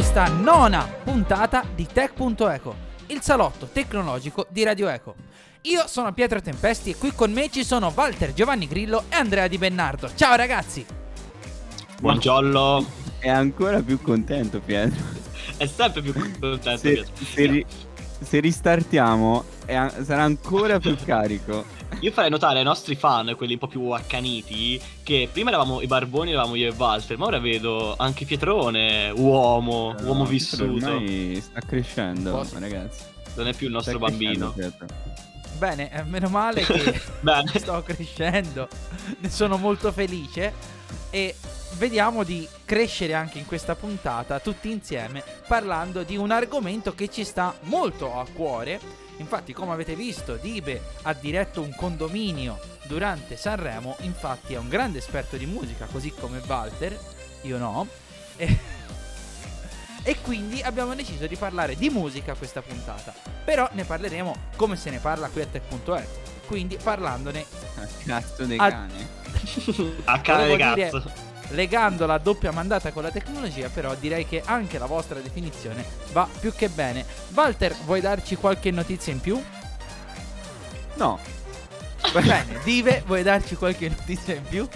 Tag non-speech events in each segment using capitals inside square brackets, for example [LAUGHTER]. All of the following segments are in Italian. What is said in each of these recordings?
questa nona puntata di Tech.eco, il salotto tecnologico di Radio Eco. Io sono Pietro Tempesti e qui con me ci sono Walter Giovanni Grillo e Andrea Di Bennardo. Ciao ragazzi! Buongiorno. È ancora più contento Pietro. È sempre più contento Se, Pietro. se ri- se ristartiamo è a- sarà ancora più carico. Io farei notare ai nostri fan, quelli un po' più accaniti, che prima eravamo i barboni, eravamo io e Walter, ma ora vedo anche Pietrone, uomo, uomo No, vissuto. Ormai sta crescendo, Posso- ragazzi. Non è più il nostro bambino. Pietro. Bene, eh, meno male che [LAUGHS] Bene. sto crescendo, ne sono molto felice e vediamo di crescere anche in questa puntata tutti insieme parlando di un argomento che ci sta molto a cuore. Infatti, come avete visto, Dibe ha diretto un condominio durante Sanremo, infatti è un grande esperto di musica, così come Walter, io no. E, e quindi abbiamo deciso di parlare di musica questa puntata. Però ne parleremo come se ne parla qui a Tech.eco, quindi parlandone Ah, Cazzo dei cani. [LAUGHS] A cane di Volevo dire- cazzo. Legando la doppia mandata con la tecnologia, però direi che anche la vostra definizione va più che bene. Walter, vuoi darci qualche notizia in più? No, Bene, Dive, vuoi darci qualche notizia in più?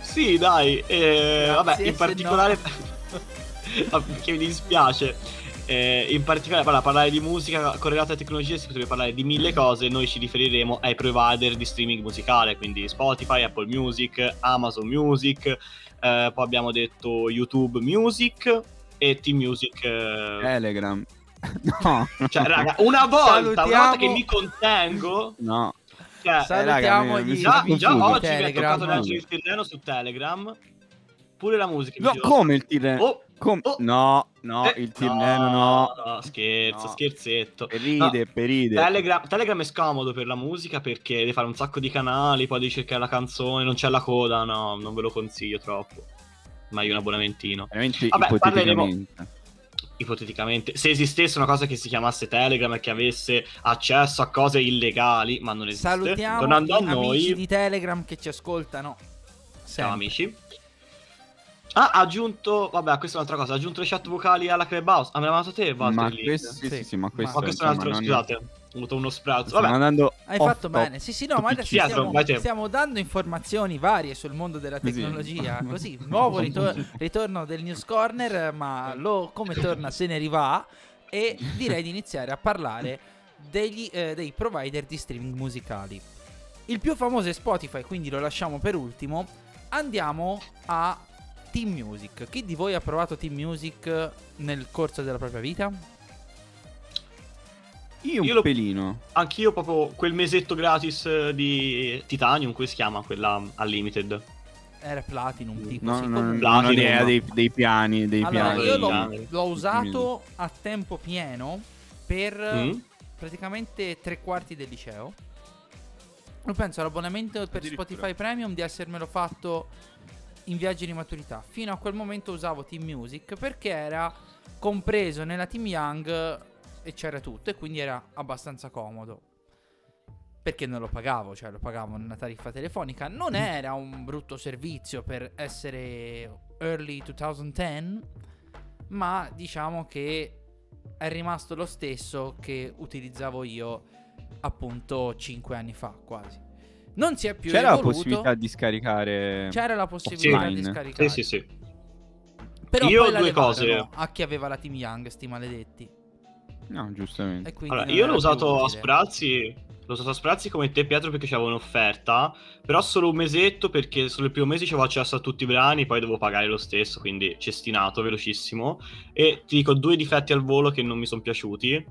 Sì, dai. eh, vabbè, in particolare... [LAUGHS] che mi dispiace. Eh, in particolare, parla, parlare di musica correlata a tecnologia si potrebbe parlare di mille cose. Noi ci riferiremo ai provider di streaming musicale, quindi Spotify, Apple Music, Amazon Music. eh, poi abbiamo detto YouTube Music e Team Music. eh, Telegram. [LAUGHS] No. Cioè, raga, una volta, una volta Salutiamo- che mi contengo, No. cioè, Salutiamo raga, mi- mi gli già, già oggi mi è Telegram. toccato leggere il tirreno su Telegram. Pure la musica. No, mi come il tirreno? Oh, Com- oh. No, no, eh, il tirreno no. no, scherzo, No. scherzetto. Peride, peride. Telegram, Telegram è scomodo per la musica perché devi fare un sacco di canali, poi devi cercare la canzone, non c'è la coda, no, non ve lo consiglio troppo. Ma io un abbonamentino. Veramente Vabbè, ipoteticamente. Ipoteticamente, se esistesse una cosa che si chiamasse Telegram e che avesse accesso a cose illegali, ma non esiste. Salutiamo Tornando a noi, amici di Telegram che ci ascoltano. ciao Sempre. amici. Ah, ha aggiunto, vabbè, questa è un'altra cosa, ha aggiunto le chat vocali alla Clubhouse. Ah, me l'ha mandato te, Walter, Ma questo, sì, Sì. sì, sì, ma questo, Ma questo è un altro, non- scusate, ho avuto uno sprazzo. Vabbè, andando Hai fatto top. bene. Sì, sì, no, ma adesso stiamo, stiamo dando informazioni varie sul mondo della tecnologia. [LAUGHS] Così, nuovo ritor- ritorno del News Corner, ma lo, come torna se ne rivà. E direi di iniziare a parlare degli, eh, dei provider di streaming musicali. Il più famoso è Spotify, quindi lo lasciamo per ultimo. Andiamo a Team Music. Chi di voi ha provato Team Music nel corso della propria vita? Io un Io lo- pelino. anch'io proprio quel mesetto gratis eh, di Titanium, come si chiama quella Unlimited? Era Platinum, tipo. No, sì, no, non ho Platinum. idea dei, dei piani, dei Allora, piani. io l'ho, l'ho usato a tempo pieno per Mm? praticamente tre quarti del liceo. Io penso all'abbonamento per. Spotify Premium di essermelo fatto in viaggi di maturità. Fino a quel momento usavo Team Music perché era compreso nella Team Young e c'era tutto e quindi era abbastanza comodo. Perché non lo pagavo, cioè lo pagavo nella tariffa telefonica. Non era un brutto servizio per essere early 2010, ma diciamo che è rimasto lo stesso che utilizzavo io appunto 5 anni fa quasi. Non si è più C'era la evoluto. possibilità di scaricare. C'era la possibilità di Online. scaricare. Sì, sì, sì. Però Io poi la due cose. a chi aveva la Team Young, sti maledetti. No, giustamente. Allora, io l'ho usato a sprazzi. L'ho usato a sprazzi come te, Pietro, perché c'avevo un'offerta. Però solo un mesetto, perché solo il primo mese c'avevo accesso a tutti i brani, poi dovevo pagare lo stesso, quindi cestinato, velocissimo. E ti dico due difetti al volo che non mi sono piaciuti.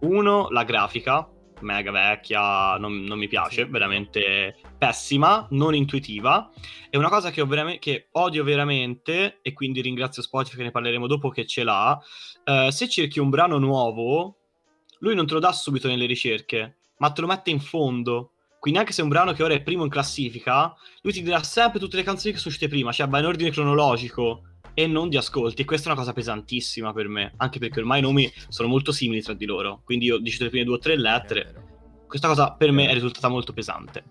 Uno, la grafica, mega vecchia, non, non mi piace, Sì. veramente pessima, non intuitiva. E una cosa che, ho verame- che odio veramente, e quindi ringrazio Spotify che ne parleremo dopo che ce l'ha, eh, se cerchi un brano nuovo, lui non te lo dà subito nelle ricerche, ma te lo mette in fondo. Quindi anche se è un brano che ora è primo in classifica, lui ti dirà sempre tutte le canzoni che sono uscite prima, cioè va in ordine cronologico e non di ascolti. E questa è una cosa pesantissima per me, anche perché ormai i nomi sono molto simili tra di loro. Quindi io digito le prime due o tre lettere. Questa cosa per me è risultata molto pesante.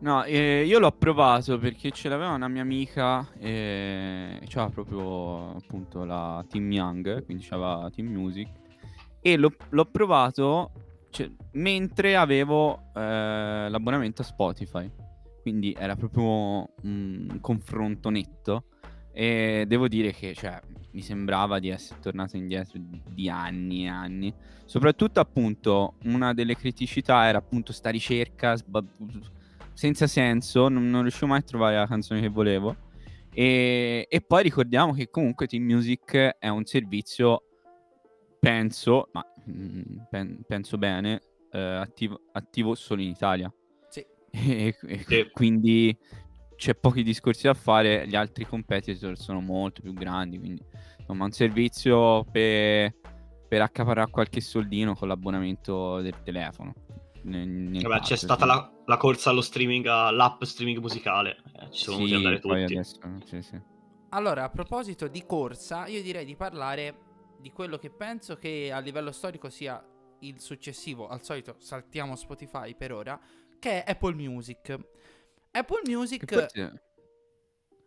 No, eh, io l'ho provato perché ce l'aveva una mia amica e c'aveva proprio appunto la Team Young, quindi c'aveva Team Music e l'ho, l'ho provato cioè, mentre avevo eh, l'abbonamento a Spotify, quindi era proprio un confronto netto e devo dire che cioè, mi sembrava di essere tornato indietro di anni e anni. Soprattutto appunto una delle criticità era appunto sta ricerca sba- senza senso, non, non, riuscivo mai a trovare la canzone che volevo. E, e poi ricordiamo che comunque Team Music è un servizio, penso, ma mm, pen, penso bene, eh, attivo, attivo, solo in Italia. Sì. [LAUGHS] E, e quindi c'è pochi discorsi da fare, gli altri competitor sono molto più grandi, quindi insomma un servizio per, per accaparrare qualche soldino con l'abbonamento del telefono. Vabbè, caso, c'è stata la, la, corsa allo streaming, all'app streaming musicale, eh, ci sono sì, andare tutti. Adesso, sì, sì. Allora, a proposito di corsa, io direi di parlare di quello che penso che a livello storico sia il successivo, al solito saltiamo Spotify per ora, che è Apple Music. Apple Music... Forse...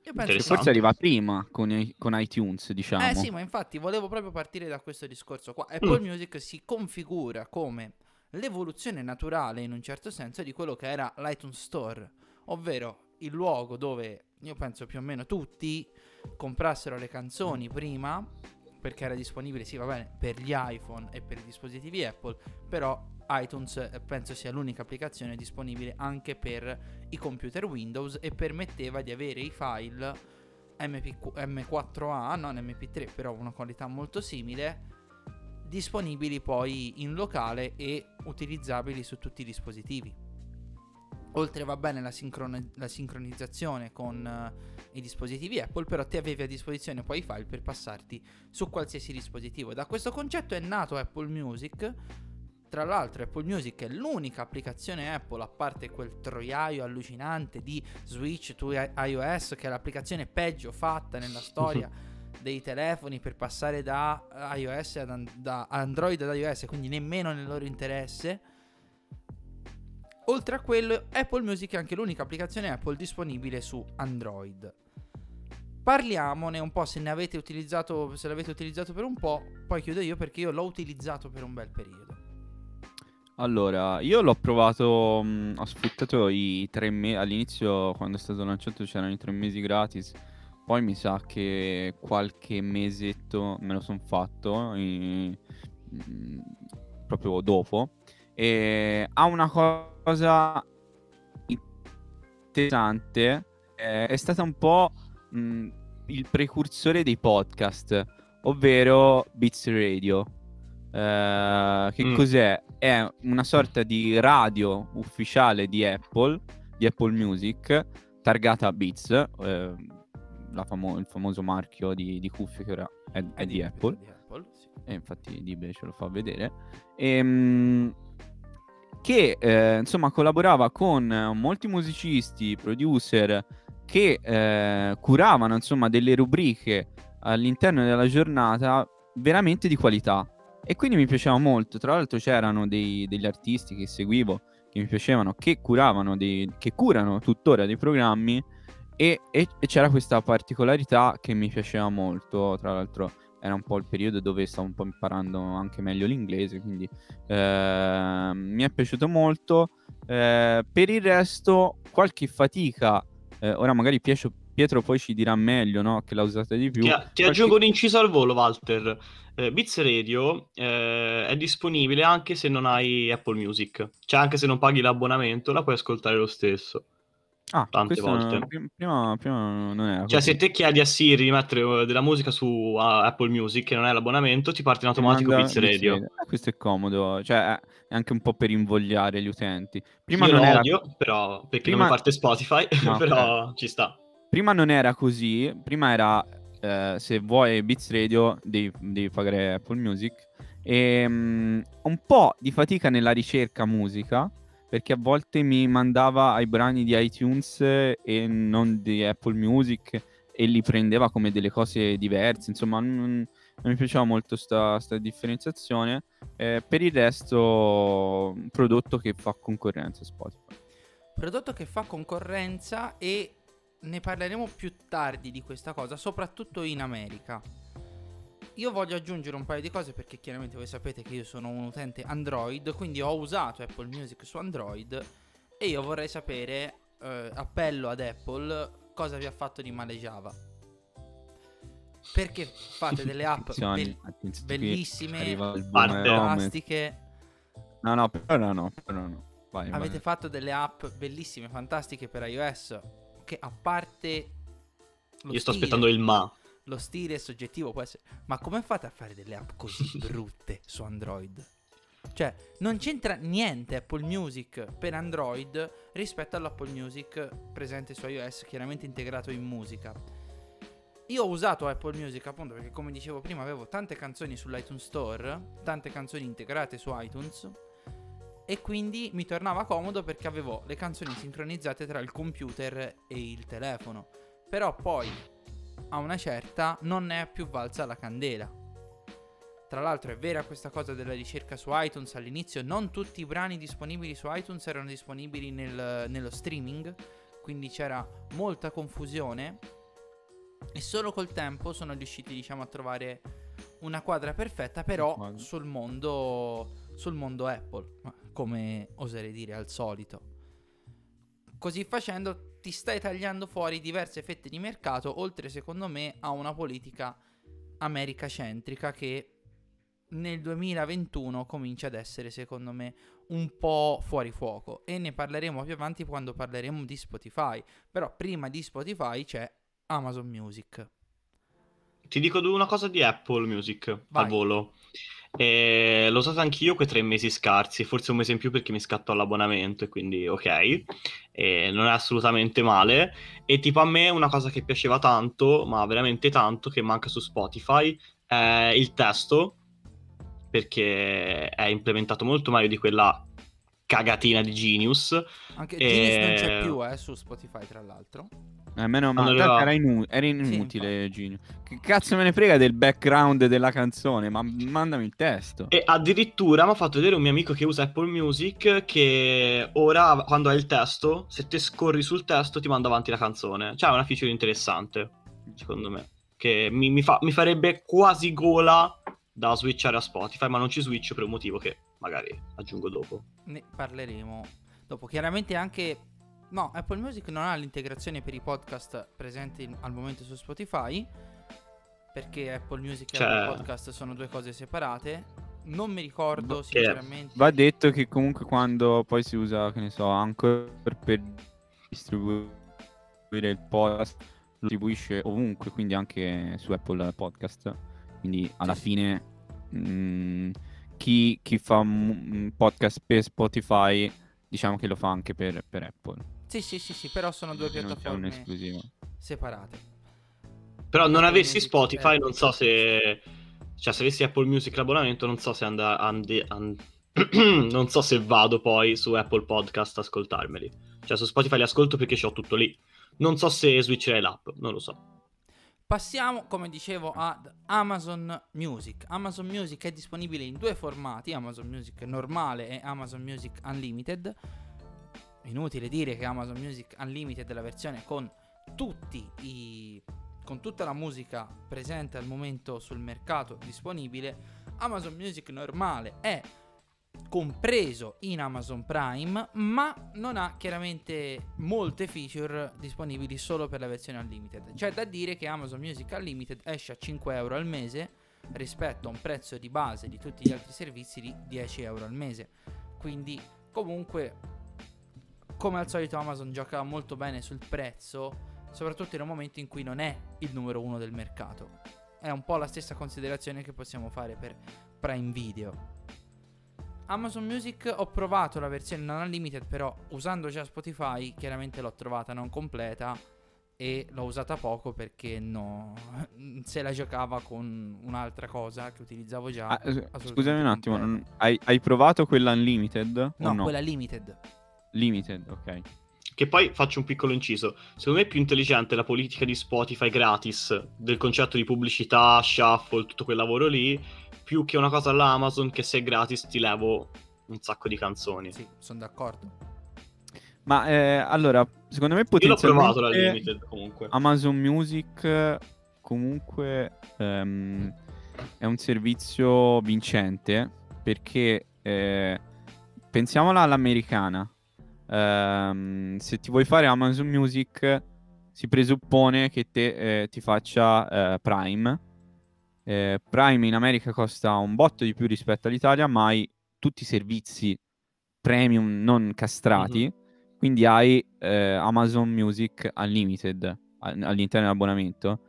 Io penso che forse arriva prima con, con, iTunes, diciamo. Eh sì, ma infatti volevo proprio partire da questo discorso qua. Apple mm. Music si configura come l'evoluzione naturale, in un certo senso, di quello che era l'iTunes Store, ovvero il luogo dove io penso più o meno tutti comprassero le canzoni prima, perché era disponibile, sì, va bene, per gli iPhone e per i dispositivi Apple, però iTunes eh, penso sia l'unica applicazione disponibile anche per i computer Windows e permetteva di avere i file MP, M4A, non MP3, però una qualità molto simile, disponibili poi in locale e utilizzabili su tutti i dispositivi. Oltre va bene la, sincron- la sincronizzazione con uh, i dispositivi Apple, però ti avevi a disposizione poi i file per passarti su qualsiasi dispositivo. Da questo concetto è nato Apple Music tra l'altro Apple Music è l'unica applicazione Apple, a parte quel troiaio allucinante di Switch to iOS, che è l'applicazione peggio fatta nella storia [LAUGHS] dei telefoni per passare da iOS ad, da Android ad iOS, quindi nemmeno nel loro interesse. Oltre a quello, Apple Music è anche l'unica applicazione Apple disponibile su Android. Parliamone un po' se ne avete utilizzato, se l'avete utilizzato per un po', poi chiudo io perché io l'ho utilizzato per un bel periodo. Allora, io l'ho provato, mh, mm, ho sfruttato i tre mesi, all'inizio quando è stato lanciato c'erano i tre mesi gratis, poi mi sa che qualche mesetto me lo sono fatto, in, mh, mm, proprio dopo, e ha una cosa interessante, eh, è stata un po' mh, il precursore dei podcast, ovvero Beats Radio. Uh, che mm. cos'è? È una sorta di radio ufficiale di Apple, di Apple Music, targata Beats, eh, famo- il famoso marchio di, di cuffie che ora è, è, è di, di, Apple. Di Apple sì. E infatti Dibe ce lo fa vedere. E, ehm, che eh, insomma collaborava con molti musicisti, producer che eh, curavano insomma delle rubriche all'interno della giornata veramente di qualità e quindi mi piaceva molto. Tra l'altro c'erano dei, degli artisti che seguivo che mi piacevano, che curavano, dei, che curano tuttora dei programmi e, e, e, c'era questa particolarità che mi piaceva molto. Tra l'altro era un po' il periodo dove stavo un po' imparando anche meglio l'inglese, quindi eh, mi è piaciuto molto. Eh, per il resto, qualche fatica. Eh, ora magari Pietro, Pietro poi ci dirà meglio, no? Che l'ha usata di più. Ti, ti aggiungo un inciso al volo, Walter eh, Beats Radio eh, è disponibile anche se non hai Apple Music, cioè anche se non paghi l'abbonamento la puoi ascoltare lo stesso. Ah, tante volte. Prima, prima, non era. Così. Cioè, se te chiedi a Siri di mettere uh, della musica su Apple Music e non hai l'abbonamento, ti parte in automatico Beats Radio. Eh, questo è comodo, cioè è anche un po' per invogliare gli utenti. Prima Io non era... odio, però perché prima... non parte Spotify, [LAUGHS] no, però okay. ci sta. Prima non era così, prima era eh, se vuoi Beats Radio devi, devi pagare Apple Music. E um, un po' di fatica nella ricerca musica perché a volte mi mandava ai brani di iTunes e non di Apple Music e li prendeva come delle cose diverse. Insomma, non, non mi piaceva molto questa differenziazione. Eh, per il resto, prodotto che fa concorrenza Spotify. Prodotto che fa concorrenza e ne parleremo più tardi di questa cosa, soprattutto in America. Io voglio aggiungere un paio di cose perché chiaramente voi sapete che io sono un utente Android, quindi ho usato Apple Music su Android e io vorrei sapere, eh, appello ad Apple, cosa vi ha fatto di male Java. Perché fate delle app qui bellissime, fantastiche. No, no, però no, no, però no. Vai, vai. Avete fatto delle app bellissime, fantastiche per iOS che a parte Io sto stile- aspettando il ma. Lo stile soggettivo può essere ma come fate a fare delle app così [LAUGHS] brutte su Android? Cioè, non c'entra niente Apple Music per Android rispetto all'Apple Music presente su iOS, chiaramente integrato in musica. Io ho usato Apple Music appunto perché come dicevo prima avevo tante canzoni sull'iTunes Store, tante canzoni integrate su iTunes e quindi mi tornava comodo perché avevo le canzoni sincronizzate tra il computer e il telefono. Però poi a una certa non è più valsa la candela. Tra l'altro è vera questa cosa della ricerca su iTunes all'inizio, non tutti i brani disponibili su iTunes erano disponibili nel- nello streaming, quindi c'era molta confusione e solo col tempo sono riusciti diciamo a trovare una quadra perfetta però Quadra. sul mondo sul mondo Apple, come oserei dire al solito. Così facendo ti stai tagliando fuori diverse fette di mercato, oltre secondo me a una politica americacentrica che nel 2021 comincia ad essere secondo me un po' fuori fuoco e ne parleremo più avanti quando parleremo di Spotify, però prima di Spotify c'è Amazon Music. Ti dico una cosa di Apple Music Vai. al volo. Eh, l'ho usato anch'io quei tre mesi scarsi, forse un mese in più perché mi scattò l'abbonamento e quindi ok. Eh, non è assolutamente male. E tipo a me una cosa che piaceva tanto, ma veramente tanto, che manca su Spotify, è il testo, perché è implementato molto meglio di quella cagatina di Genius. Anche E- Genius non c'è più eh, su Spotify tra l'altro. Eh, meno male, Allora- era, inu- era inutile, Gino. Che cazzo me ne frega del background della canzone? Ma mandami il testo. E addirittura mi ha fatto vedere un mio amico che usa Apple Music che ora, quando hai il testo, se te scorri sul testo ti manda avanti la canzone. Cioè, è una feature interessante, secondo me. Che mi, mi fa- mi farebbe quasi gola da switchare a Spotify, ma non ci switch per un motivo che magari aggiungo dopo. Ne parleremo dopo. Chiaramente anche... No, Apple Music non ha l'integrazione per i podcast presenti al momento su Spotify. Perché Apple Music e Cioè- Apple Podcast sono due cose separate. Non mi ricordo Che- sinceramente. Va detto che comunque quando poi si usa, che ne so, Anchor per distribuire il podcast, lo distribuisce ovunque, quindi anche su Apple Podcast. Quindi alla Sì. fine mm, chi, chi fa un podcast per Spotify, diciamo che lo fa anche per, per Apple. Sì, sì, sì, sì, però sono due piattaforme separate. Però non avessi Spotify, non so se... Cioè, se avessi Apple Music l'abbonamento, non so se and- and- [CLEARS THROAT] and- non so se vado poi su Apple Podcast a ascoltarmeli. Cioè, su Spotify li ascolto perché ho tutto lì. Non so se switcherei l'app, non lo so. Passiamo, come dicevo, ad Amazon Music. Amazon Music è disponibile in due formati, Amazon Music normale e Amazon Music Unlimited. Inutile dire che Amazon Music Unlimited è la versione con i con tutta la musica presente al momento sul mercato disponibile. Amazon Music normale è compreso in Amazon Prime, ma non ha chiaramente molte feature disponibili solo per la versione Unlimited. C'è da dire che Amazon Music Unlimited esce a 5 euro al mese rispetto a un prezzo di base di tutti gli altri servizi di 10 euro al mese. Quindi, comunque, come al solito, Amazon gioca molto bene sul prezzo, soprattutto in un momento in cui non è il numero uno del mercato. È un po' la stessa considerazione che possiamo fare per Prime Video. Amazon Music ho provato la versione non unlimited, però usando già Spotify chiaramente l'ho trovata non completa e l'ho usata poco perché no, [LAUGHS] se la giocava con un'altra cosa che utilizzavo già. Ah, scusami un attimo, non- hai, hai provato quella unlimited? o No, no? quella limited. Limited, ok. Che poi faccio un piccolo inciso. Secondo me è più intelligente la politica di Spotify gratis, del concetto di pubblicità, shuffle, tutto quel lavoro lì, più che una cosa all'Amazon che se è gratis ti levo un sacco di canzoni. Sì, sono d'accordo. Ma eh, allora, secondo me Io l'ho potenzialmente provato la Limited comunque. Amazon Music comunque ehm, è un servizio vincente perché eh, pensiamola all'americana. Ehm, se ti vuoi fare Amazon Music si presuppone che te eh, ti faccia eh, Prime. Eh, Prime in America costa un botto di più rispetto all'Italia, ma hai tutti i servizi premium non castrati. Quindi hai eh, Amazon Music Unlimited all'interno dell'abbonamento.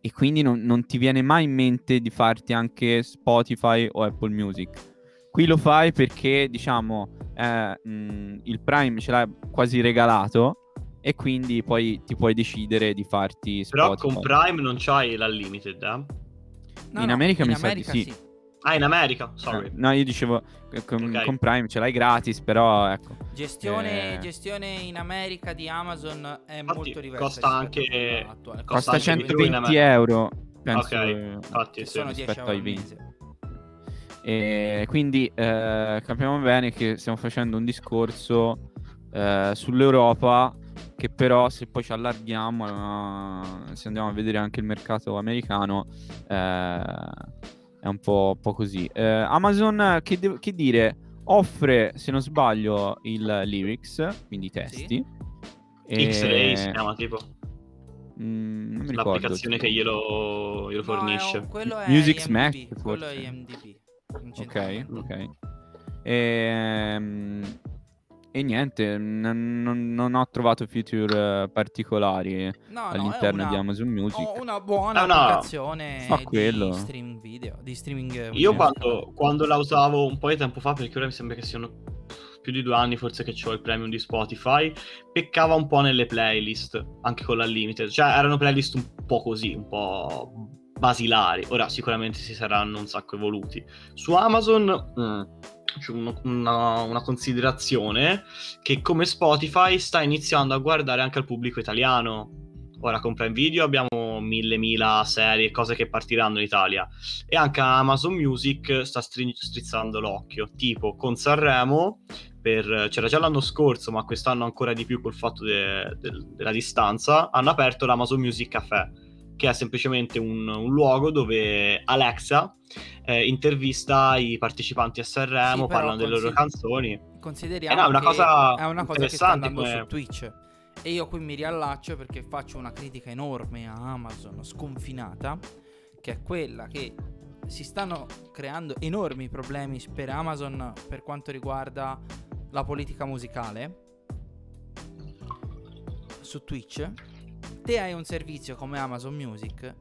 E quindi non, non ti viene mai in mente di farti anche Spotify o Apple Music. Qui lo fai perché, diciamo, eh, mh, il Prime ce l'hai quasi regalato e quindi poi ti puoi decidere di farti Però Spotify. con Prime non c'hai la Limited, eh? No, In no, America in mi sa di America sì. Ah, in America, sorry. Eh, No, io dicevo che con, Ok. con Prime ce l'hai gratis, però ecco. Gestione, Eh. gestione in America di Amazon è Infatti, molto diversa. costa anche- costa Costa anche di più in 120 America. euro, penso, Ok, eh, infatti, Che sì. sono 10 rispetto euro ai al 20. mese. E quindi eh, capiamo bene che stiamo facendo un discorso eh, sull'Europa che però se poi ci allarghiamo, eh, se andiamo a vedere anche il mercato americano, eh, è un po', po' così. Eh, Amazon, che, de- che dire, offre, se non sbaglio, il lyrics, quindi i testi. E- X-Ray si chiama tipo. Mm, non mi ricordo. L'applicazione che glielo, glielo No, fornisce. un- quello è Music IMDb, Smash, Quello è. IMDb. non Ok, c'entra niente. E, niente, n- non, non ho trovato feature eh, particolari No, no, all'interno una- di Amazon Music. ho una buona no. applicazione Fa quello. di streaming video, di streaming Io quando, quando la usavo un po' di tempo fa, perché ora mi sembra che siano più di due anni forse che ho il premium di Spotify, peccava un po' nelle playlist, anche con la limited. Cioè erano playlist un po' così, un po' basilari. Ora sicuramente si saranno un sacco evoluti. Su Amazon mm, c'è uno- una, una considerazione che come Spotify sta iniziando a guardare anche al pubblico italiano. Ora con Prime Video abbiamo mille mila serie, cose che partiranno in Italia e anche Amazon Music sta stri- strizzando l'occhio, tipo con Sanremo, per, c'era già l'anno scorso, ma quest'anno ancora di più col fatto de- del- della distanza, hanno aperto l'Amazon Music Café, che è semplicemente un, un luogo dove Alexa eh, intervista i partecipanti a Sanremo, Sì, parlano delle loro canzoni. Consideriamo Eh no, è una cosa è una cosa che sta interessante andando come- su Twitch. E io qui mi riallaccio perché faccio una critica enorme a Amazon, sconfinata, che è quella che si stanno creando enormi problemi per Amazon per quanto riguarda la politica musicale su Twitch. Te hai un servizio come Amazon Music,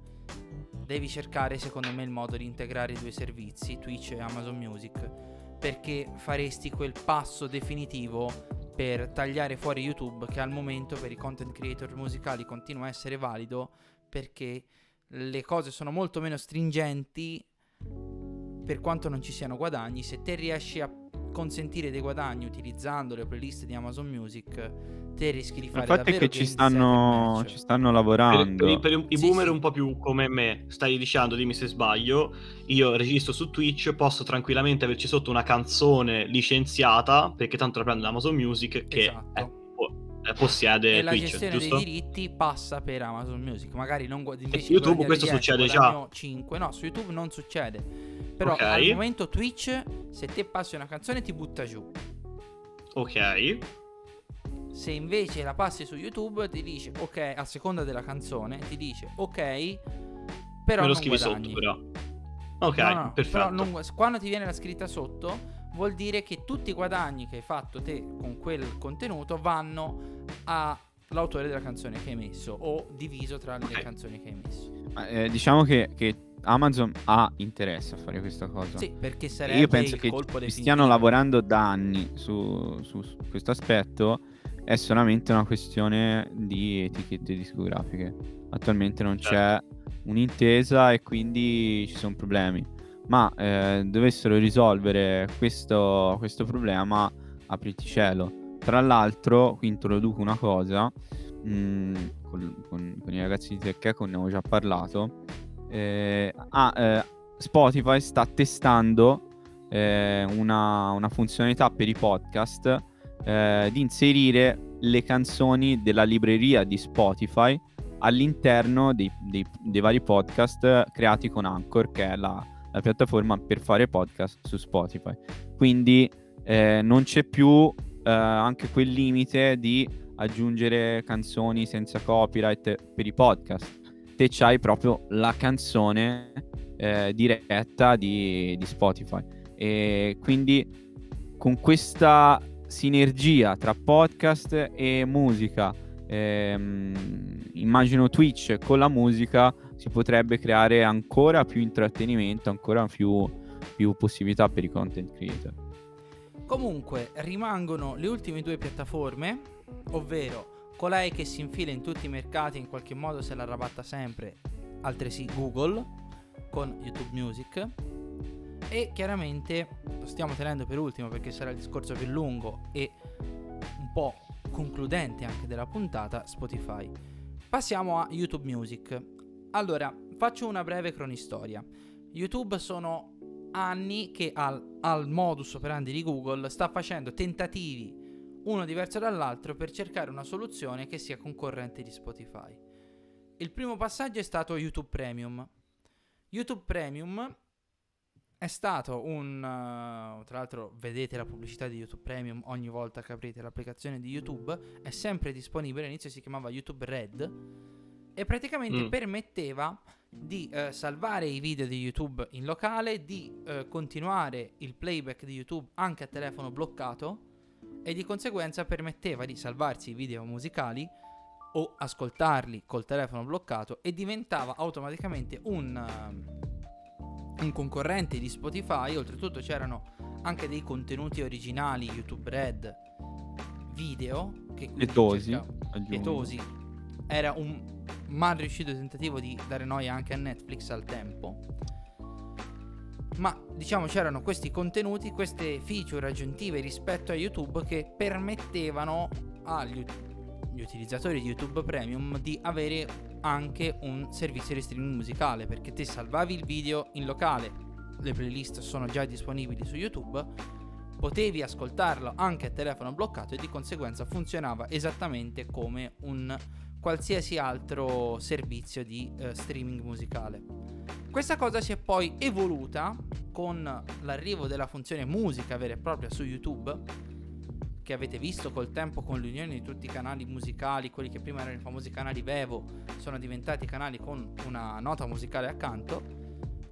devi cercare secondo me il modo di integrare i due servizi, Twitch e Amazon Music, perché faresti quel passo definitivo per tagliare fuori YouTube che al momento per i content creator musicali continua a essere valido perché le cose sono molto meno stringenti per quanto non ci siano guadagni. Se te riesci a consentire dei guadagni utilizzando le playlist di Amazon Music, te rischi di fare Infatti è davvero che ci stanno, ci stanno Per, lavorando. per i- per i Sì, boomer sì. un po' più come me, stai dicendo, dimmi se sbaglio, io registro su Twitch, posso tranquillamente averci sotto una canzone licenziata, perché tanto la prende da Amazon Music, che Esatto. eh, possiede e la Twitch, gestione giusto? dei diritti passa per Amazon Music. Magari non gu- invece su YouTube questo succede già? 5. No, su YouTube non succede. Però Ok. al momento Twitch, se te passi una canzone, ti butta giù. Ok, Se invece la passi su YouTube, ti dice ok, a seconda della canzone, ti dice ok, però me lo scrivi guadagni. sotto però. Ok, No, no, perfetto. Però non quando ti viene la scritta sotto, vuol dire che tutti i guadagni che hai fatto te con quel contenuto vanno all'autore della canzone che hai messo o diviso tra le Ok. canzoni che hai messo. Eh, diciamo che, che Amazon ha interesse a fare questa cosa. Sì, perché sarebbe Io penso che colpo stiano lavorando da anni su, su- su questo aspetto. È solamente una questione di etichette discografiche. Attualmente non c'è un'intesa e quindi ci sono problemi. Ma eh, dovessero risolvere questo, questo problema, apriti cielo. Tra l'altro, qui introduco una cosa. mh, col- con, con i ragazzi di TechEco ne avevo già parlato. Eh, ah, eh, Spotify sta testando eh, una, una funzionalità per i podcast eh, di inserire le canzoni della libreria di Spotify all'interno dei, dei- dei vari podcast creati con Anchor, che è la, la piattaforma per fare podcast su Spotify. Quindi eh, non c'è più eh, anche quel limite di aggiungere canzoni senza copyright per i podcast. Te c'hai proprio la canzone eh, diretta di, di Spotify. E quindi con questa sinergia tra podcast e musica, ehm, immagino Twitch con la musica, si potrebbe creare ancora più intrattenimento, ancora più, più possibilità per i content creator. Comunque rimangono le ultime due piattaforme, ovvero colei che si infila in tutti i mercati in qualche modo se la arrabatta sempre, altresì Google con YouTube Music. E chiaramente lo stiamo tenendo per ultimo perché sarà il discorso più lungo e un po' concludente anche della puntata, Spotify. Passiamo a YouTube Music. Allora, faccio una breve cronistoria. YouTube sono anni che al, al modus operandi di Google sta facendo tentativi uno diverso dall'altro per cercare una soluzione che sia concorrente di Spotify. Il primo passaggio è stato YouTube Premium. YouTube Premium è stato un... uh, tra l'altro vedete la pubblicità di YouTube Premium ogni volta che aprite l'applicazione di YouTube, è sempre disponibile, all'inizio si chiamava YouTube Red e praticamente Mm. permetteva di eh, salvare i video di YouTube in locale, di eh, continuare il playback di YouTube anche a telefono bloccato e di conseguenza permetteva di salvarsi i video musicali o ascoltarli col telefono bloccato e diventava automaticamente un, um, un concorrente di Spotify. Oltretutto c'erano anche dei contenuti originali YouTube Red video che Pietosi, pietosi. Era un mal riuscito tentativo di dare noia anche a Netflix al tempo. Ma diciamo c'erano questi contenuti, queste feature aggiuntive rispetto a YouTube che permettevano agli ut- gli utilizzatori di YouTube Premium di avere anche un servizio di streaming musicale perché te salvavi il video in locale, le playlist sono già disponibili su YouTube, potevi ascoltarlo anche a telefono bloccato e di conseguenza funzionava esattamente come un qualsiasi altro servizio di eh, streaming musicale. Questa cosa si è poi evoluta con l'arrivo della funzione musica vera e propria su YouTube, che avete visto col tempo con l'unione di tutti i canali musicali, quelli che prima erano i famosi canali Vevo, sono diventati canali con una nota musicale accanto.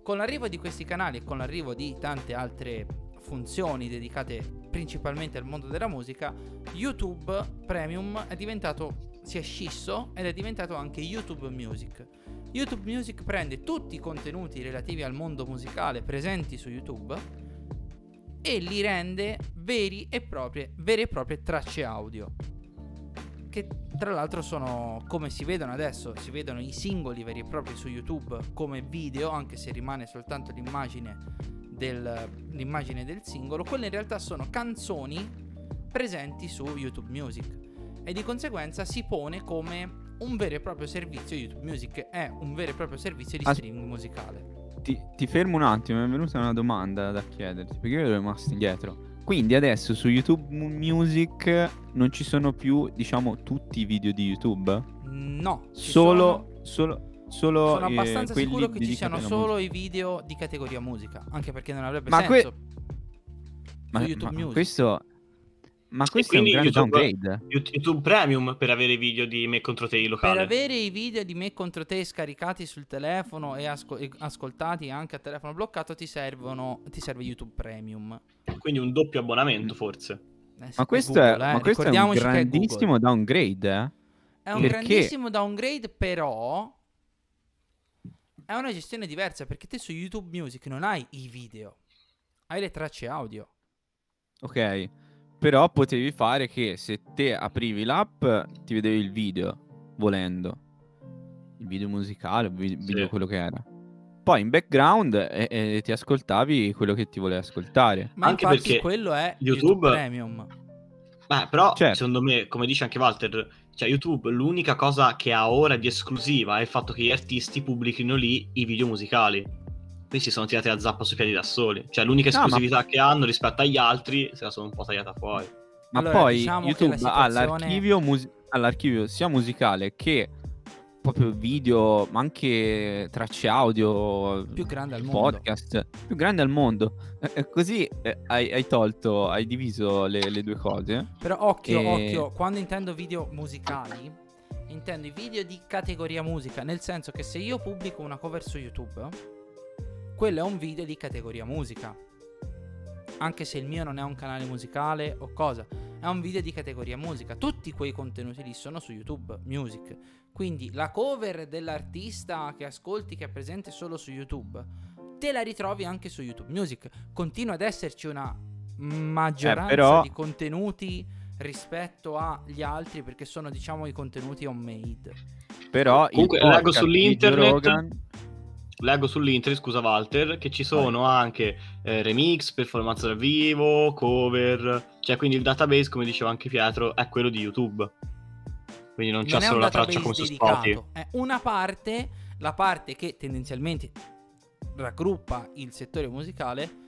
Con l'arrivo di questi canali e con l'arrivo di tante altre funzioni dedicate principalmente al mondo della musica, YouTube Premium è diventato si è scisso ed è diventato anche YouTube Music. YouTube Music prende tutti i contenuti relativi al mondo musicale presenti su YouTube e li rende veri e proprie, vere e proprie tracce audio. Che tra l'altro sono come si vedono adesso, si vedono i singoli veri e propri su YouTube come video, anche se rimane soltanto l'immagine del, l'immagine del singolo. Quelle in realtà sono canzoni presenti su YouTube Music e di conseguenza si pone come un vero e proprio servizio YouTube Music è un vero e proprio servizio di As- streaming musicale. Ti, ti fermo un attimo, mi è venuta una domanda da chiederti, perché io ero rimasto indietro. Quindi adesso su YouTube Mu- Music non ci sono più, diciamo, tutti i video di YouTube? No, Solo, solo, solo sono, sono eh, abbastanza quelli sicuro che ci siano solo musica. i video di categoria musica, anche perché non avrebbe Ma que- senso. Ma, YouTube ma Music. questo, ma questo è un grande YouTube- downgrade. YouTube Premium per avere i video di me contro te in Per locale. avere i video di me contro te scaricati sul telefono e, asco- e ascoltati anche a telefono bloccato ti servono ti serve YouTube Premium. Quindi un doppio abbonamento forse. Eh sì, Ma è questo, Google, è, eh, ma questo è un che è grandissimo downgrade, eh? È un Perché? grandissimo downgrade, però è una gestione diversa perché te su YouTube Music non hai i video, hai le tracce audio. Ok, però potevi fare che se te aprivi l'app ti vedevi il video, volendo. Il video musicale, il vi- video Sì. quello che era. Poi in background eh, eh, ti ascoltavi quello che ti volevi ascoltare. Ma Anche infatti perché quello è YouTube, YouTube- Premium. Beh, però Certo. secondo me, come dice anche Walter, cioè YouTube l'unica cosa che ha ora di esclusiva è il fatto che gli artisti pubblichino lì i video musicali. Quindi si sono tirati la zappa sui piedi da soli. Cioè l'unica No, ma- esclusività che hanno rispetto agli altri se la sono un po' tagliata fuori. Ma Allora, poi diciamo YouTube la ha situazione- l'archivio, mus- ha l'archivio sia musicale che proprio video, ma anche tracce audio, più grande al mondo. podcast più grande al mondo. Eh, così eh, hai, hai tolto, hai diviso le, le due cose. Però occhio, E- occhio, quando intendo video musicali, intendo i video di categoria musica, nel senso che se io pubblico una cover su YouTube, quello è un video di categoria musica. Anche se il mio non è un canale musicale o cosa, è un video di categoria musica. Tutti quei contenuti lì sono su YouTube Music. Quindi la cover dell'artista che ascolti che è presente solo su YouTube, te la ritrovi anche su YouTube Music. Continua ad esserci una maggioranza Eh, però- di contenuti rispetto agli altri perché sono diciamo i contenuti homemade. Però il Comunque, di Joe sull'internet- Rogan- Leggo sull'internet, scusa Walter, che ci sono anche eh, remix, performance dal vivo, cover, cioè quindi il database, come diceva anche Pietro, è quello di YouTube. Quindi non c'è non è solo la traccia come su Spotify. è una parte, la parte che tendenzialmente raggruppa il settore musicale,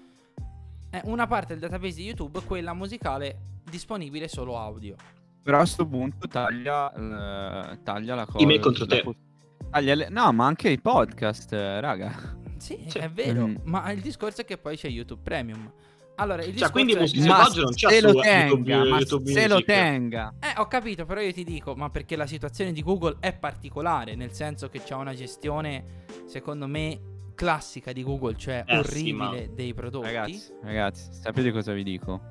è una parte del database di YouTube, quella musicale disponibile solo audio. Però a sto punto taglia, eh, taglia la cosa. me contro te. po- taglia le- No, ma anche i podcast, raga. Sì, Sì. è vero, Mm. ma il discorso è che poi c'è YouTube Premium. Allora, il Cioè, discorso quindi Ma selvaggio non c'è se lo tenga, YouTube se lo Music. tenga. Eh, ho capito, però io ti dico, ma perché la situazione di Google è particolare, nel senso che c'è una gestione, secondo me, classica di Google, cioè Eh, sì, orribile ma- dei prodotti. Ragazzi, ragazzi, sapete cosa vi dico?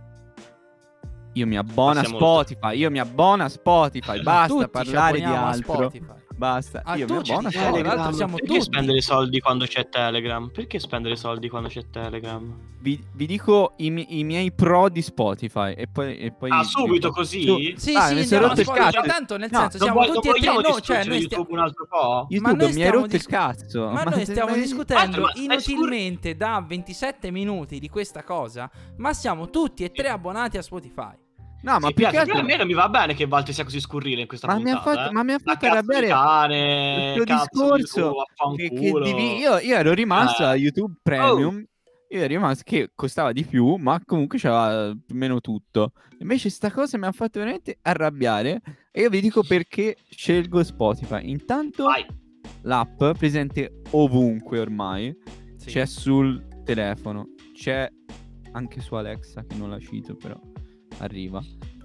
Io mi abbono a Spotify, io mi abbono a Spotify, [LAUGHS] basta Tutti parlare di altro. Spotify. Basta, Ah, io tu mi abbono tra l'altro siamo Perché tutti- spendere soldi quando c'è Telegram? Perché spendere soldi quando c'è Telegram? Vi, vi dico i, mi- i miei pro di Spotify e poi... E poi Ah, subito dico- così? Su- Sì, Ah, sì, mi a rotto il cazzo. Tanto, nel No, senso, Non, siamo tutti e tre, no, cioè, noi YouTube stiamo... un altro po'? YouTube mi hai rotto il cazzo. Ma noi stiamo discutendo inutilmente da 27 minuti di questa cosa, ma siamo tutti e tre abbonati a Spotify. No, ma Sì, più che Pietro, altro... a me non mi va bene che Walter sia così scurrile in questa Ma mi ha puntata. fatto, eh. ma mi ha fatto arrabbiare di cane, il di discorso tu, che, che divi- io, io ero rimasto Eh. a YouTube Premium. Io ero rimasto che costava di più, ma comunque c'era meno tutto. Invece sta cosa mi ha fatto veramente arrabbiare. E io vi dico perché scelgo Spotify. Intanto Vai. l'app presente ovunque ormai. Sì. C'è sul telefono, c'è anche su Alexa, che non la cito, però arriva.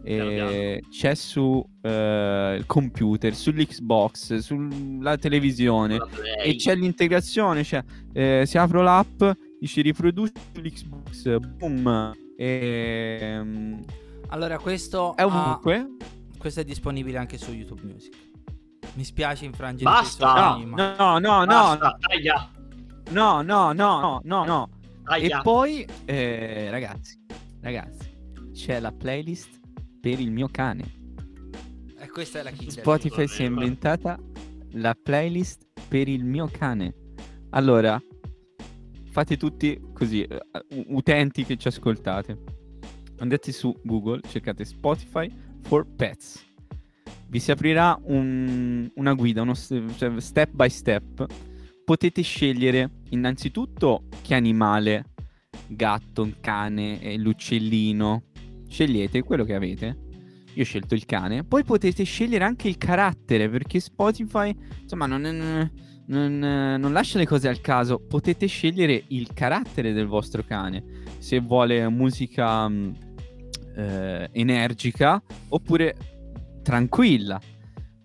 E c'è su eh, il computer, sull'Xbox, sulla televisione. E c'è l'integrazione, cioè eh, si apre l'app, dice riproduci sull'Xbox, boom. E, mm, Allora, questo è ha- ovunque. questo è disponibile anche su YouTube Music. Mi spiace infrangere Basta! No, ma... no, no, no, Basta, taglia, no, no, no, no, no, no. E taglia. poi, eh, ragazzi, ragazzi, c'è la playlist per il mio cane. E questa è la killer. Spotify si è inventata la playlist per il mio cane. Allora, fate tutti così, eh, u- utenti che ci ascoltate. Andate su Google, cercate Spotify for Pets. Vi si aprirà un- una guida, uno cioè, step by step. Potete scegliere innanzitutto che animale, gatto, cane, eh, l'uccellino. Scegliete quello che avete. Io ho scelto il cane. Poi potete scegliere anche il carattere, perché Spotify, insomma, non, non- non- lascia le cose al caso. Potete scegliere il carattere del vostro cane. Se vuole musica mh, eh, energica oppure tranquilla.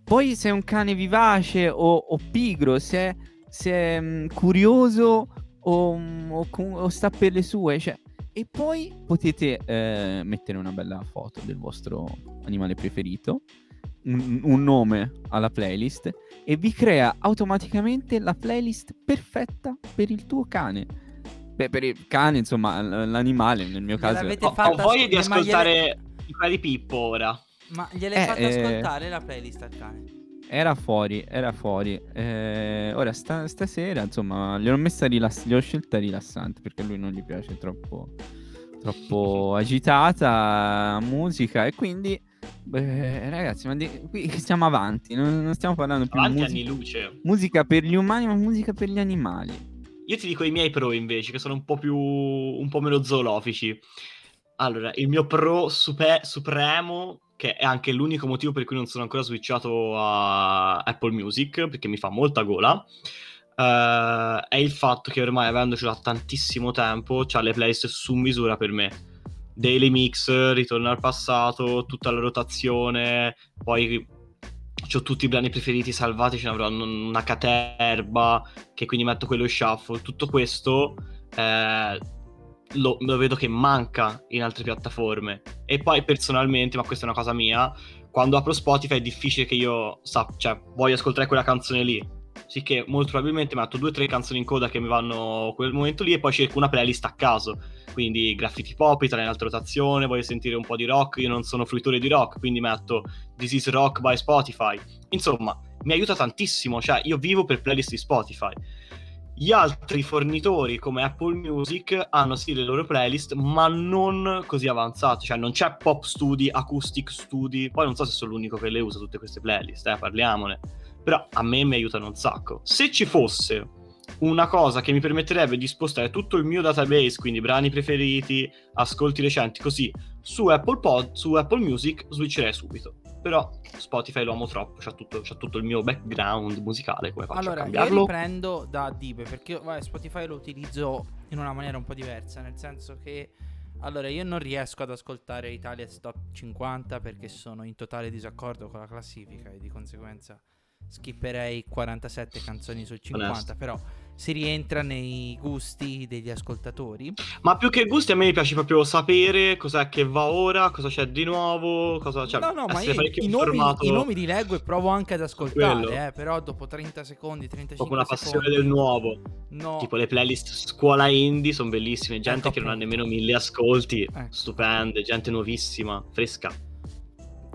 Poi se è un cane vivace o, o pigro, se è, se è, mh, curioso o, mh, o o sta per le sue, cioè e poi potete eh, mettere una bella foto del vostro animale preferito, un, un nome alla playlist e vi crea automaticamente la playlist perfetta per il tuo cane. Beh, per il cane, insomma, l- l'animale nel mio caso. Ho, ho fatta voglia di ascol- ma gliele- ascoltare i di Pippo ora. Ma gliel'hai Eh, fatta eh. ascoltare la playlist al cane? Era fuori, era fuori. Eh, ora, sta- stasera, insomma, gli ho messa rilass- gli ho scelta rilassante perché a lui non gli piace troppo, troppo [LAUGHS] agitata musica e quindi, beh, ragazzi, ma di- qui stiamo avanti, non, non stiamo parlando più di Avanti musica, anni luce. musica per gli umani, ma musica per gli animali. Io ti dico i miei pro invece, che sono un po' più. un po' meno zoolofici. Allora, il mio pro super, supremo, che è anche l'unico motivo per cui non sono ancora switchato a Apple Music, perché mi fa molta gola, uh, è il fatto che ormai avendoci da tantissimo tempo, c'ha le playlist su misura per me. Daily Mix, Ritorno al passato, tutta la rotazione, poi ho tutti i brani preferiti salvati, ce ne avrò una caterba, che quindi metto quello shuffle, tutto questo eh, lo, lo, vedo che manca in altre piattaforme. E poi personalmente, ma questa è una cosa mia, quando apro Spotify è difficile che io sappia, cioè, voglio ascoltare quella canzone lì. Sì che molto probabilmente metto due o tre canzoni in coda che mi vanno quel momento lì e poi cerco una playlist a caso. Quindi graffiti pop, in alta rotazione, voglio sentire un po' di rock, io non sono fruitore di rock, quindi metto This is Rock by Spotify. Insomma, mi aiuta tantissimo, cioè io vivo per playlist di Spotify. Gli altri fornitori come Apple Music hanno sì le loro playlist, ma non così avanzate, cioè non c'è Pop Studi, Acoustic Studi, poi non so se sono l'unico che le usa tutte queste playlist, eh, parliamone, però a me mi aiutano un sacco. Se ci fosse una cosa che mi permetterebbe di spostare tutto il mio database, quindi brani preferiti, ascolti recenti, così su Apple Pod, su Apple Music, switcherei subito però Spotify lo amo troppo, c'ha tutto, c'ha tutto il mio background musicale, come faccio allora, a cambiarlo? Allora, io riprendo da Dibe, perché vabbè, Spotify lo utilizzo in una maniera un po' diversa, nel senso che... Allora, io non riesco ad ascoltare Italia's Top 50 perché sono in totale disaccordo con la classifica e di conseguenza skipperei 47 canzoni su 50, Onesto. però si rientra nei gusti degli ascoltatori. Ma più che gusti a me piace proprio sapere cos'è che va ora, cosa c'è di nuovo, cosa c'è. No, no, ma io i nomi, i nomi, li leggo e provo anche ad ascoltare, eh, però dopo 30 secondi, 35 Dopo una passione secondi, del nuovo. No. Tipo le playlist scuola indie sono bellissime, gente che non ha nemmeno mille ascolti, ecco. stupende, gente nuovissima, fresca.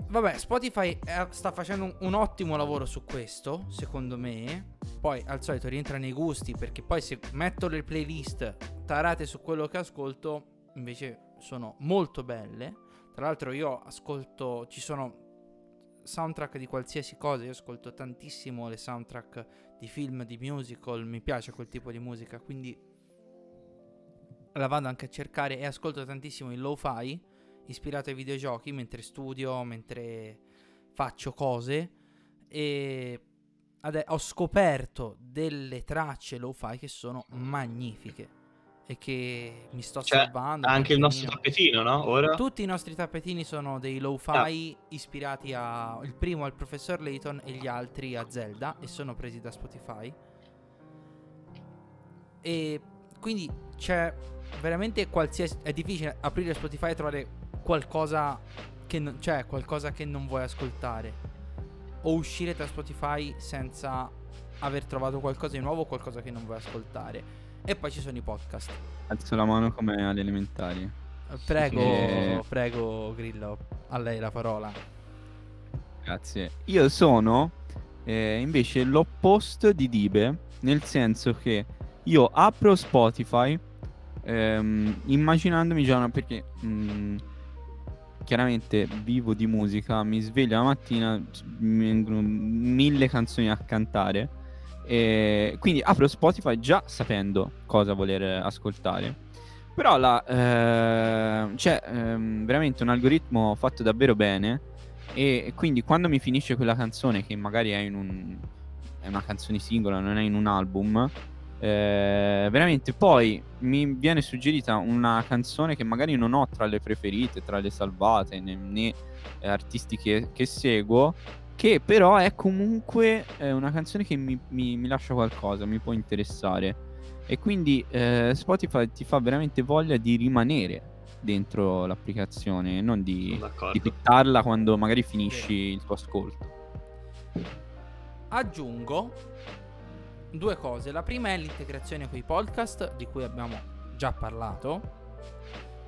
Vabbè, Spotify eh, sta facendo un, un, ottimo lavoro su questo, secondo me. Poi al solito rientra nei gusti, perché poi se metto le playlist tarate su quello che ascolto, invece sono molto belle. Tra l'altro io ascolto, ci sono soundtrack di qualsiasi cosa, io ascolto tantissimo le soundtrack di film, di musical, mi piace quel tipo di musica, quindi la vado anche a cercare e ascolto tantissimo il lo-fi ispirato ai videogiochi mentre studio, mentre faccio cose e ade- ho scoperto delle tracce lo-fi che sono magnifiche e che mi sto cioè, salvando. Anche il nostro tappetino, no? Ora? Tutti i nostri tappetini sono dei lo-fi ah. ispirati a... Il primo al professor Layton e gli altri a Zelda e sono presi da Spotify. E quindi c'è veramente qualsiasi... È difficile aprire Spotify e trovare qualcosa che non, cioè qualcosa che non vuoi ascoltare o uscire da Spotify senza aver trovato qualcosa di nuovo o qualcosa che non vuoi ascoltare. E poi ci sono i podcast. Alzo la mano come alle elementari. Prego, e... prego Grillo, a lei la parola. Grazie. Io sono eh, invece l'opposto di Dibe, nel senso che io apro Spotify ehm, immaginandomi già una... perché... Mh, mm, chiaramente vivo di musica, mi sveglio la mattina, mi vengono mille canzoni a cantare. E quindi apro Spotify già sapendo cosa voler ascoltare. Però la, eh, c'è ehm, veramente un algoritmo fatto davvero bene. E quindi quando mi finisce quella canzone, che magari è, un, è una canzone singola, non è in un album, eh, veramente poi mi viene suggerita una canzone che magari non ho tra le preferite, tra le salvate, né, né eh, artisti che, che, seguo, che però è comunque eh, una canzone che mi, mi, mi, lascia qualcosa, mi può interessare. E quindi eh, Spotify ti fa veramente voglia di rimanere dentro l'applicazione, non di, di quittarla quando magari finisci il tuo ascolto. Aggiungo due cose. La prima è l'integrazione con i podcast, di cui abbiamo già parlato.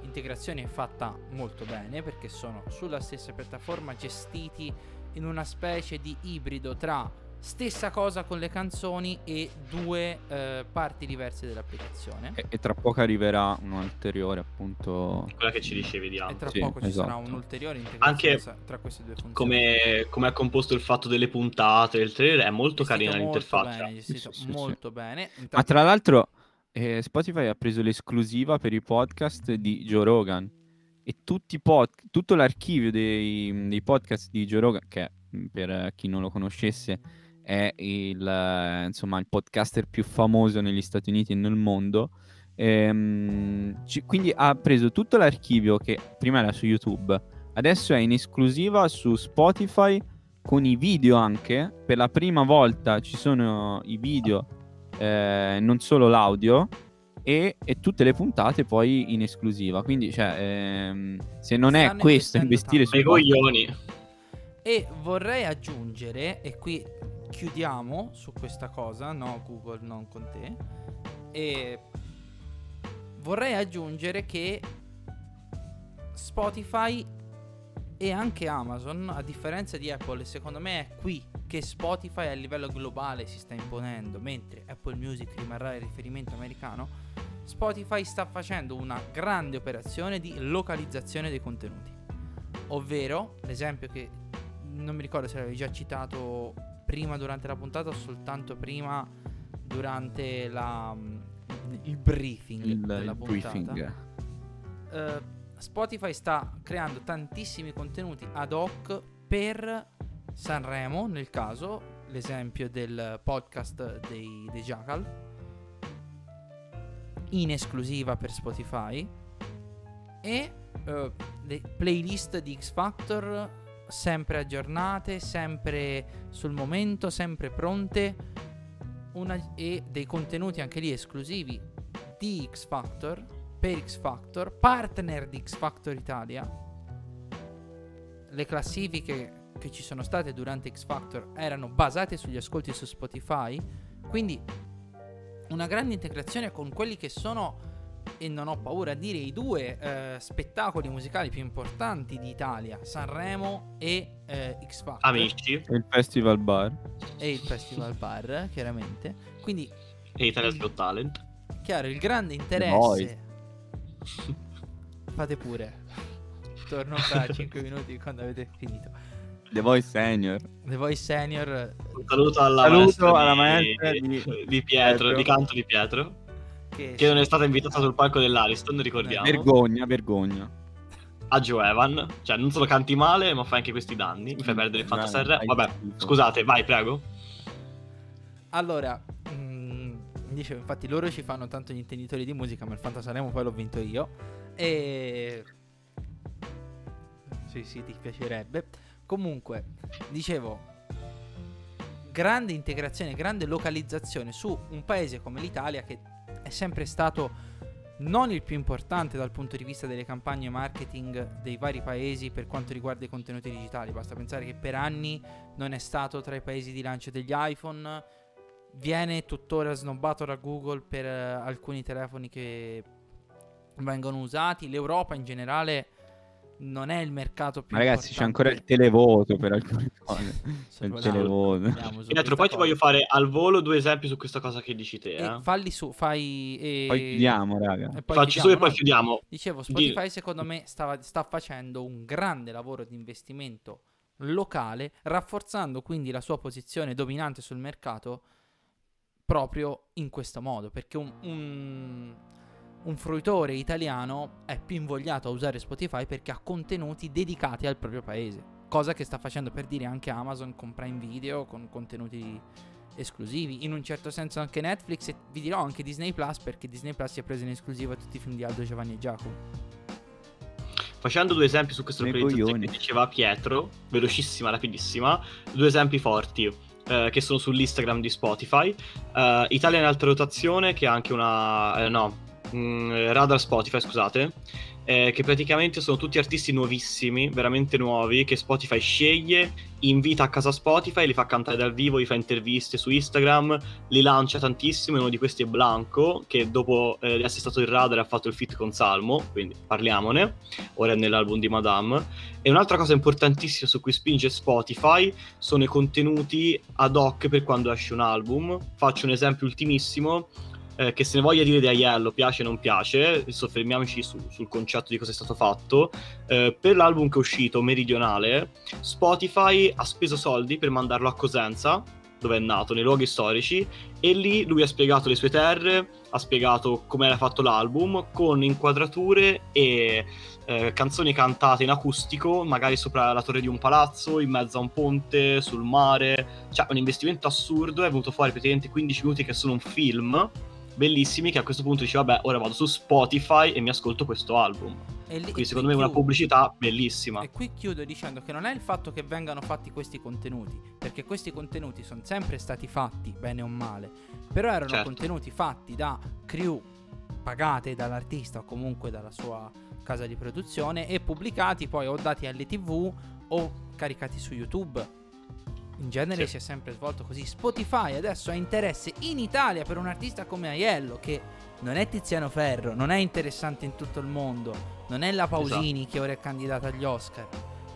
L'integrazione è fatta molto bene perché sono sulla stessa piattaforma, gestiti in una specie di ibrido tra Stessa cosa con le canzoni e due eh, parti diverse dell'applicazione. E, e, tra poco arriverà un ulteriore, appunto. Quella che ci dicevi di E tra sì, poco ci esatto. sarà un'ulteriore integrazione Anche tra queste due funzioni. Come, come ha composto il fatto delle puntate, il trailer è molto gestito carina molto l'interfaccia. Bene, sì, sì, molto bene. Intanto... Ma tra l'altro, eh, Spotify ha preso l'esclusiva per i podcast di Joe Rogan. e tutti i pod- tutto l'archivio dei, dei podcast di Joe Rogan, che mh, per chi non lo conoscesse è il, insomma, il podcaster più famoso negli Stati Uniti e nel mondo. Ehm, ci- quindi ha preso tutto l'archivio che prima era su YouTube, adesso è in esclusiva su Spotify con i video anche. Per la prima volta ci sono i video, eh, non solo l'audio. E, e tutte le puntate poi in esclusiva. Quindi, cioè, ehm, se non è Stanno questo investendo investire tanto. sui coglioni. E vorrei aggiungere, e qui chiudiamo su questa cosa, no Google, non con te, e vorrei aggiungere che Spotify e anche Amazon, a differenza di Apple, secondo me è qui che Spotify a livello globale si sta imponendo, mentre Apple Music rimarrà il riferimento americano, Spotify sta facendo una grande operazione di localizzazione dei contenuti. Ovvero, l'esempio che non mi ricordo se l'avevi già citato prima durante la puntata o soltanto prima durante la, il briefing il, della il puntata. briefing. Eh, Spotify sta creando tantissimi contenuti ad hoc per Sanremo, nel caso, l'esempio del podcast dei, dei Jackal, in esclusiva per Spotify, e eh, le playlist di X Factor sempre aggiornate, sempre sul momento, sempre pronte, una- e dei contenuti anche lì esclusivi di X Factor per X Factor, partner di X Factor Italia. Le classifiche che ci sono state durante X Factor erano basate sugli ascolti su Spotify, quindi una grande integrazione con quelli che sono, e non ho paura a dire, i due eh, spettacoli musicali più importanti d'Italia, Sanremo e eh, X Factor Amici E il Festival Bar. e il Festival Bar, chiaramente. Quindi, e Italia's Got Talent. chiaro, il grande interesse. Fate pure. Torno fra [LAUGHS] 5 minuti quando avete finito. The Voice Senior. The Voice Senior. Un saluto alla Saluto maestra alla di, maestra di- di Pietro, Pietro. di canto di Pietro, Che, che non è stata invitata sul palco dell'Ariston, ricordiamo. Vergogna, vergogna. a Joe Evan. Cioè, non solo canti male, ma fai anche questi danni. Mi fai perdere il Fantasy fai Vabbè, scusate, vai, prego. Allora, mm, dicevo, infatti loro ci fanno tanto gli intenditori di musica, ma il Fantasaremo poi l'ho vinto io. E... Sì, sì, ti piacerebbe. Comunque, dicevo, grande integrazione, grande localizzazione su un paese come l'Italia che è sempre stato non il più importante dal punto di vista delle campagne marketing dei vari paesi per quanto riguarda i contenuti digitali. Basta pensare che per anni non è stato tra i paesi di lancio degli iPhone, viene tuttora snobbato da Google per eh, alcuni telefoni che vengono usati. L'Europa in generale non è il mercato più Ma ragazzi, c'è ancora il televoto per alcune cose. Se il televoto. Pietro, poi ti voglio fare al volo due esempi su questa cosa che dici te. E Eh. falli su, fai. E... Poi chiudiamo, raga. e poi Facci su e poi no? chiudiamo. Dicevo, Di- Spotify secondo me stava- sta facendo un grande lavoro di investimento locale, rafforzando quindi la sua posizione dominante sul mercato proprio in questo modo, perché un, un- un fruitore italiano è più invogliato a usare Spotify perché ha contenuti dedicati al proprio paese, cosa che sta facendo per dire anche Amazon con Prime Video, con contenuti esclusivi, in un certo senso anche Netflix e vi dirò anche Disney Plus perché Disney Plus si è preso in esclusiva tutti i film di Aldo Giovanni e Giacomo. Facendo due esempi su localizzazione coglioni. che diceva Pietro, velocissima, rapidissima, due esempi forti eh, che sono sull'Instagram di Spotify. Eh, Italia in alta rotazione, che ha anche una... eh, no, mm, Radar Spotify, scusate, eh, che praticamente sono tutti artisti nuovissimi, veramente nuovi, che Spotify sceglie, invita a casa Spotify, li fa cantare dal vivo, gli fa interviste su Instagram, li lancia tantissimo, e uno di questi è Blanco, che dopo eh, essere stato il Radar ha fatto il fit con Salmo, quindi parliamone ora è nell'album di Madame. E un'altra cosa importantissima su cui spinge Spotify sono i contenuti ad hoc per quando esce un album. Faccio un esempio ultimissimo. Eh, che se ne voglia dire di Aiello piace o non piace, soffermiamoci su- sul concetto di cosa è stato fatto. Eh, per l'album che è uscito, Meridionale, Spotify ha speso soldi per mandarlo a Cosenza dove è nato, nei luoghi storici, e lì lui ha spiegato le sue terre, ha spiegato come era fatto l'album, con inquadrature e eh, canzoni cantate in acustico, magari sopra la torre di un palazzo, in mezzo a un ponte, sul mare, cioè un investimento assurdo, è venuto fuori praticamente 15 minuti che sono un film, bellissimi, che a questo punto dice vabbè, ora vado su Spotify e mi ascolto questo album. E lì- Quindi secondo me è una pubblicità bellissima. E qui chiudo dicendo che non è il fatto che vengano fatti questi contenuti, perché questi contenuti sono sempre stati fatti, bene o male, però erano Certo. contenuti fatti da crew pagate dall'artista o comunque dalla sua casa di produzione e pubblicati poi o dati alle tv o caricati su YouTube. In genere Sì. si è sempre svolto così. Spotify adesso ha interesse in Italia per un artista come Aiello che non è Tiziano Ferro, non è interessante in tutto il mondo, non è la Pausini che ora è candidata agli Oscar.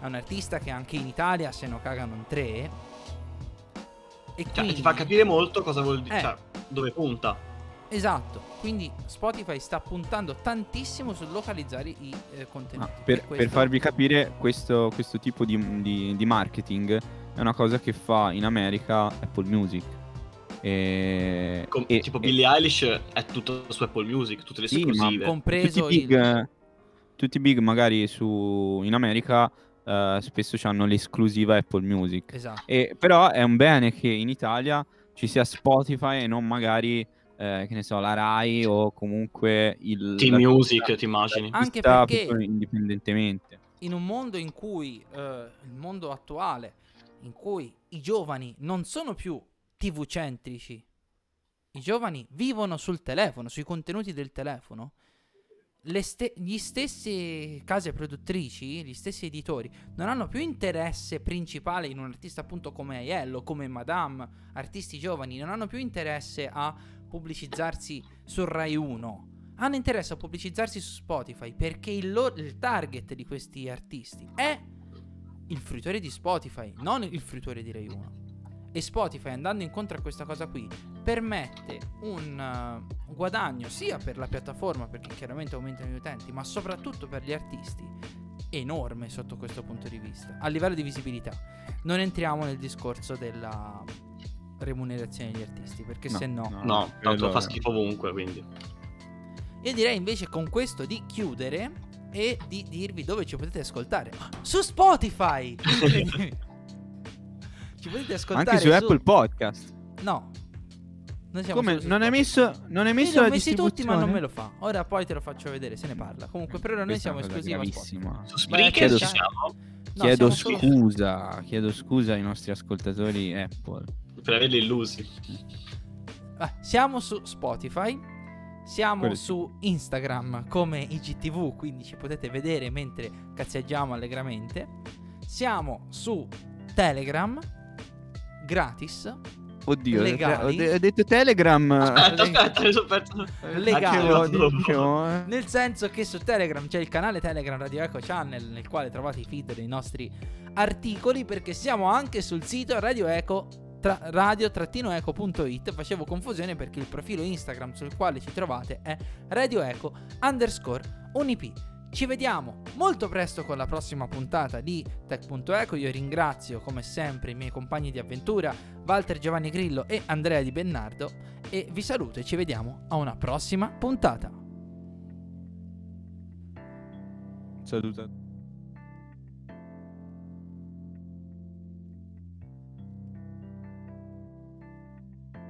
È un artista che anche in Italia se no cagano in tre. E Cioè, quindi, ti fa capire molto cosa vuol dire, Eh. cioè, dove punta. Esatto, quindi Spotify sta puntando tantissimo sul localizzare i eh, contenuti. Ah, per, questo- per farvi capire, questo, questo tipo di, di- di marketing è una cosa che fa in America Apple Music. E, Com- e- tipo e- Billie Eilish è tutto su Apple Music, tutte le Sì, ma esclusive. compreso tutti i big, il- tutti i big magari su, in America eh, spesso hanno l'esclusiva Apple Music. Esatto. E, però è un bene che in Italia ci sia Spotify e non magari, eh, che ne so, la Rai o comunque il... T-Music, ti immagini? Anche perché- indipendentemente. in un mondo in cui eh, il mondo attuale in cui i giovani non sono più tv centrici i giovani vivono sul telefono sui contenuti del telefono. Le ste- gli stessi case produttrici gli stessi editori non hanno più interesse principale in un artista appunto come Aiello come Madame artisti giovani non hanno più interesse a pubblicizzarsi su Rai 1 hanno interesse a pubblicizzarsi su Spotify perché il, loro- il target di questi artisti è il fruitore di Spotify, non il fruitore di Rai 1. E Spotify, andando incontro a questa cosa qui, permette un uh, guadagno sia per la piattaforma, perché chiaramente aumentano gli utenti, ma soprattutto per gli artisti, enorme sotto questo punto di vista, a livello di visibilità. Non entriamo nel discorso della remunerazione degli artisti, perché No, se no... no. No, tanto fa schifo ovunque, quindi. Io direi invece con questo di chiudere e di dirvi dove ci potete ascoltare. Su Spotify! [LAUGHS] ci potete ascoltare Anche su Apple Podcast. No. Come? solo su Non hai Spotify. messo, non Io messo li ho la messi tutti ma non me lo fa. Ora poi te lo faccio vedere, se ne parla. Comunque per ora noi Questa è siamo esclusivi a Spotify. Su Spreaker cercare- siamo No, chiedo siamo solo- scusa, chiedo scusa ai nostri ascoltatori Apple. per averli illusi. Ah, siamo su Spotify. Siamo Quello sì. su Instagram come IGTV, quindi ci potete vedere mentre cazzeggiamo allegramente. Siamo su Telegram gratis. Oddio, ho Legali? ho detto Telegram. Aspetta, aspetta, sono perso. Legali. Io dicevo, eh. Nel senso che su Telegram c'è il canale Telegram Radio Eco Channel nel quale trovate i feed dei nostri articoli perché siamo anche sul sito Radio Eco tra- radio-eco.it facevo confusione perché il profilo Instagram sul quale ci trovate è Radio Eco underscore unip. Ci vediamo molto presto con la prossima puntata di Tech.eco io ringrazio come sempre i miei compagni di avventura Walter Giovanni Grillo e Andrea Di Bennardo e vi saluto e ci vediamo a una prossima puntata. Saluto.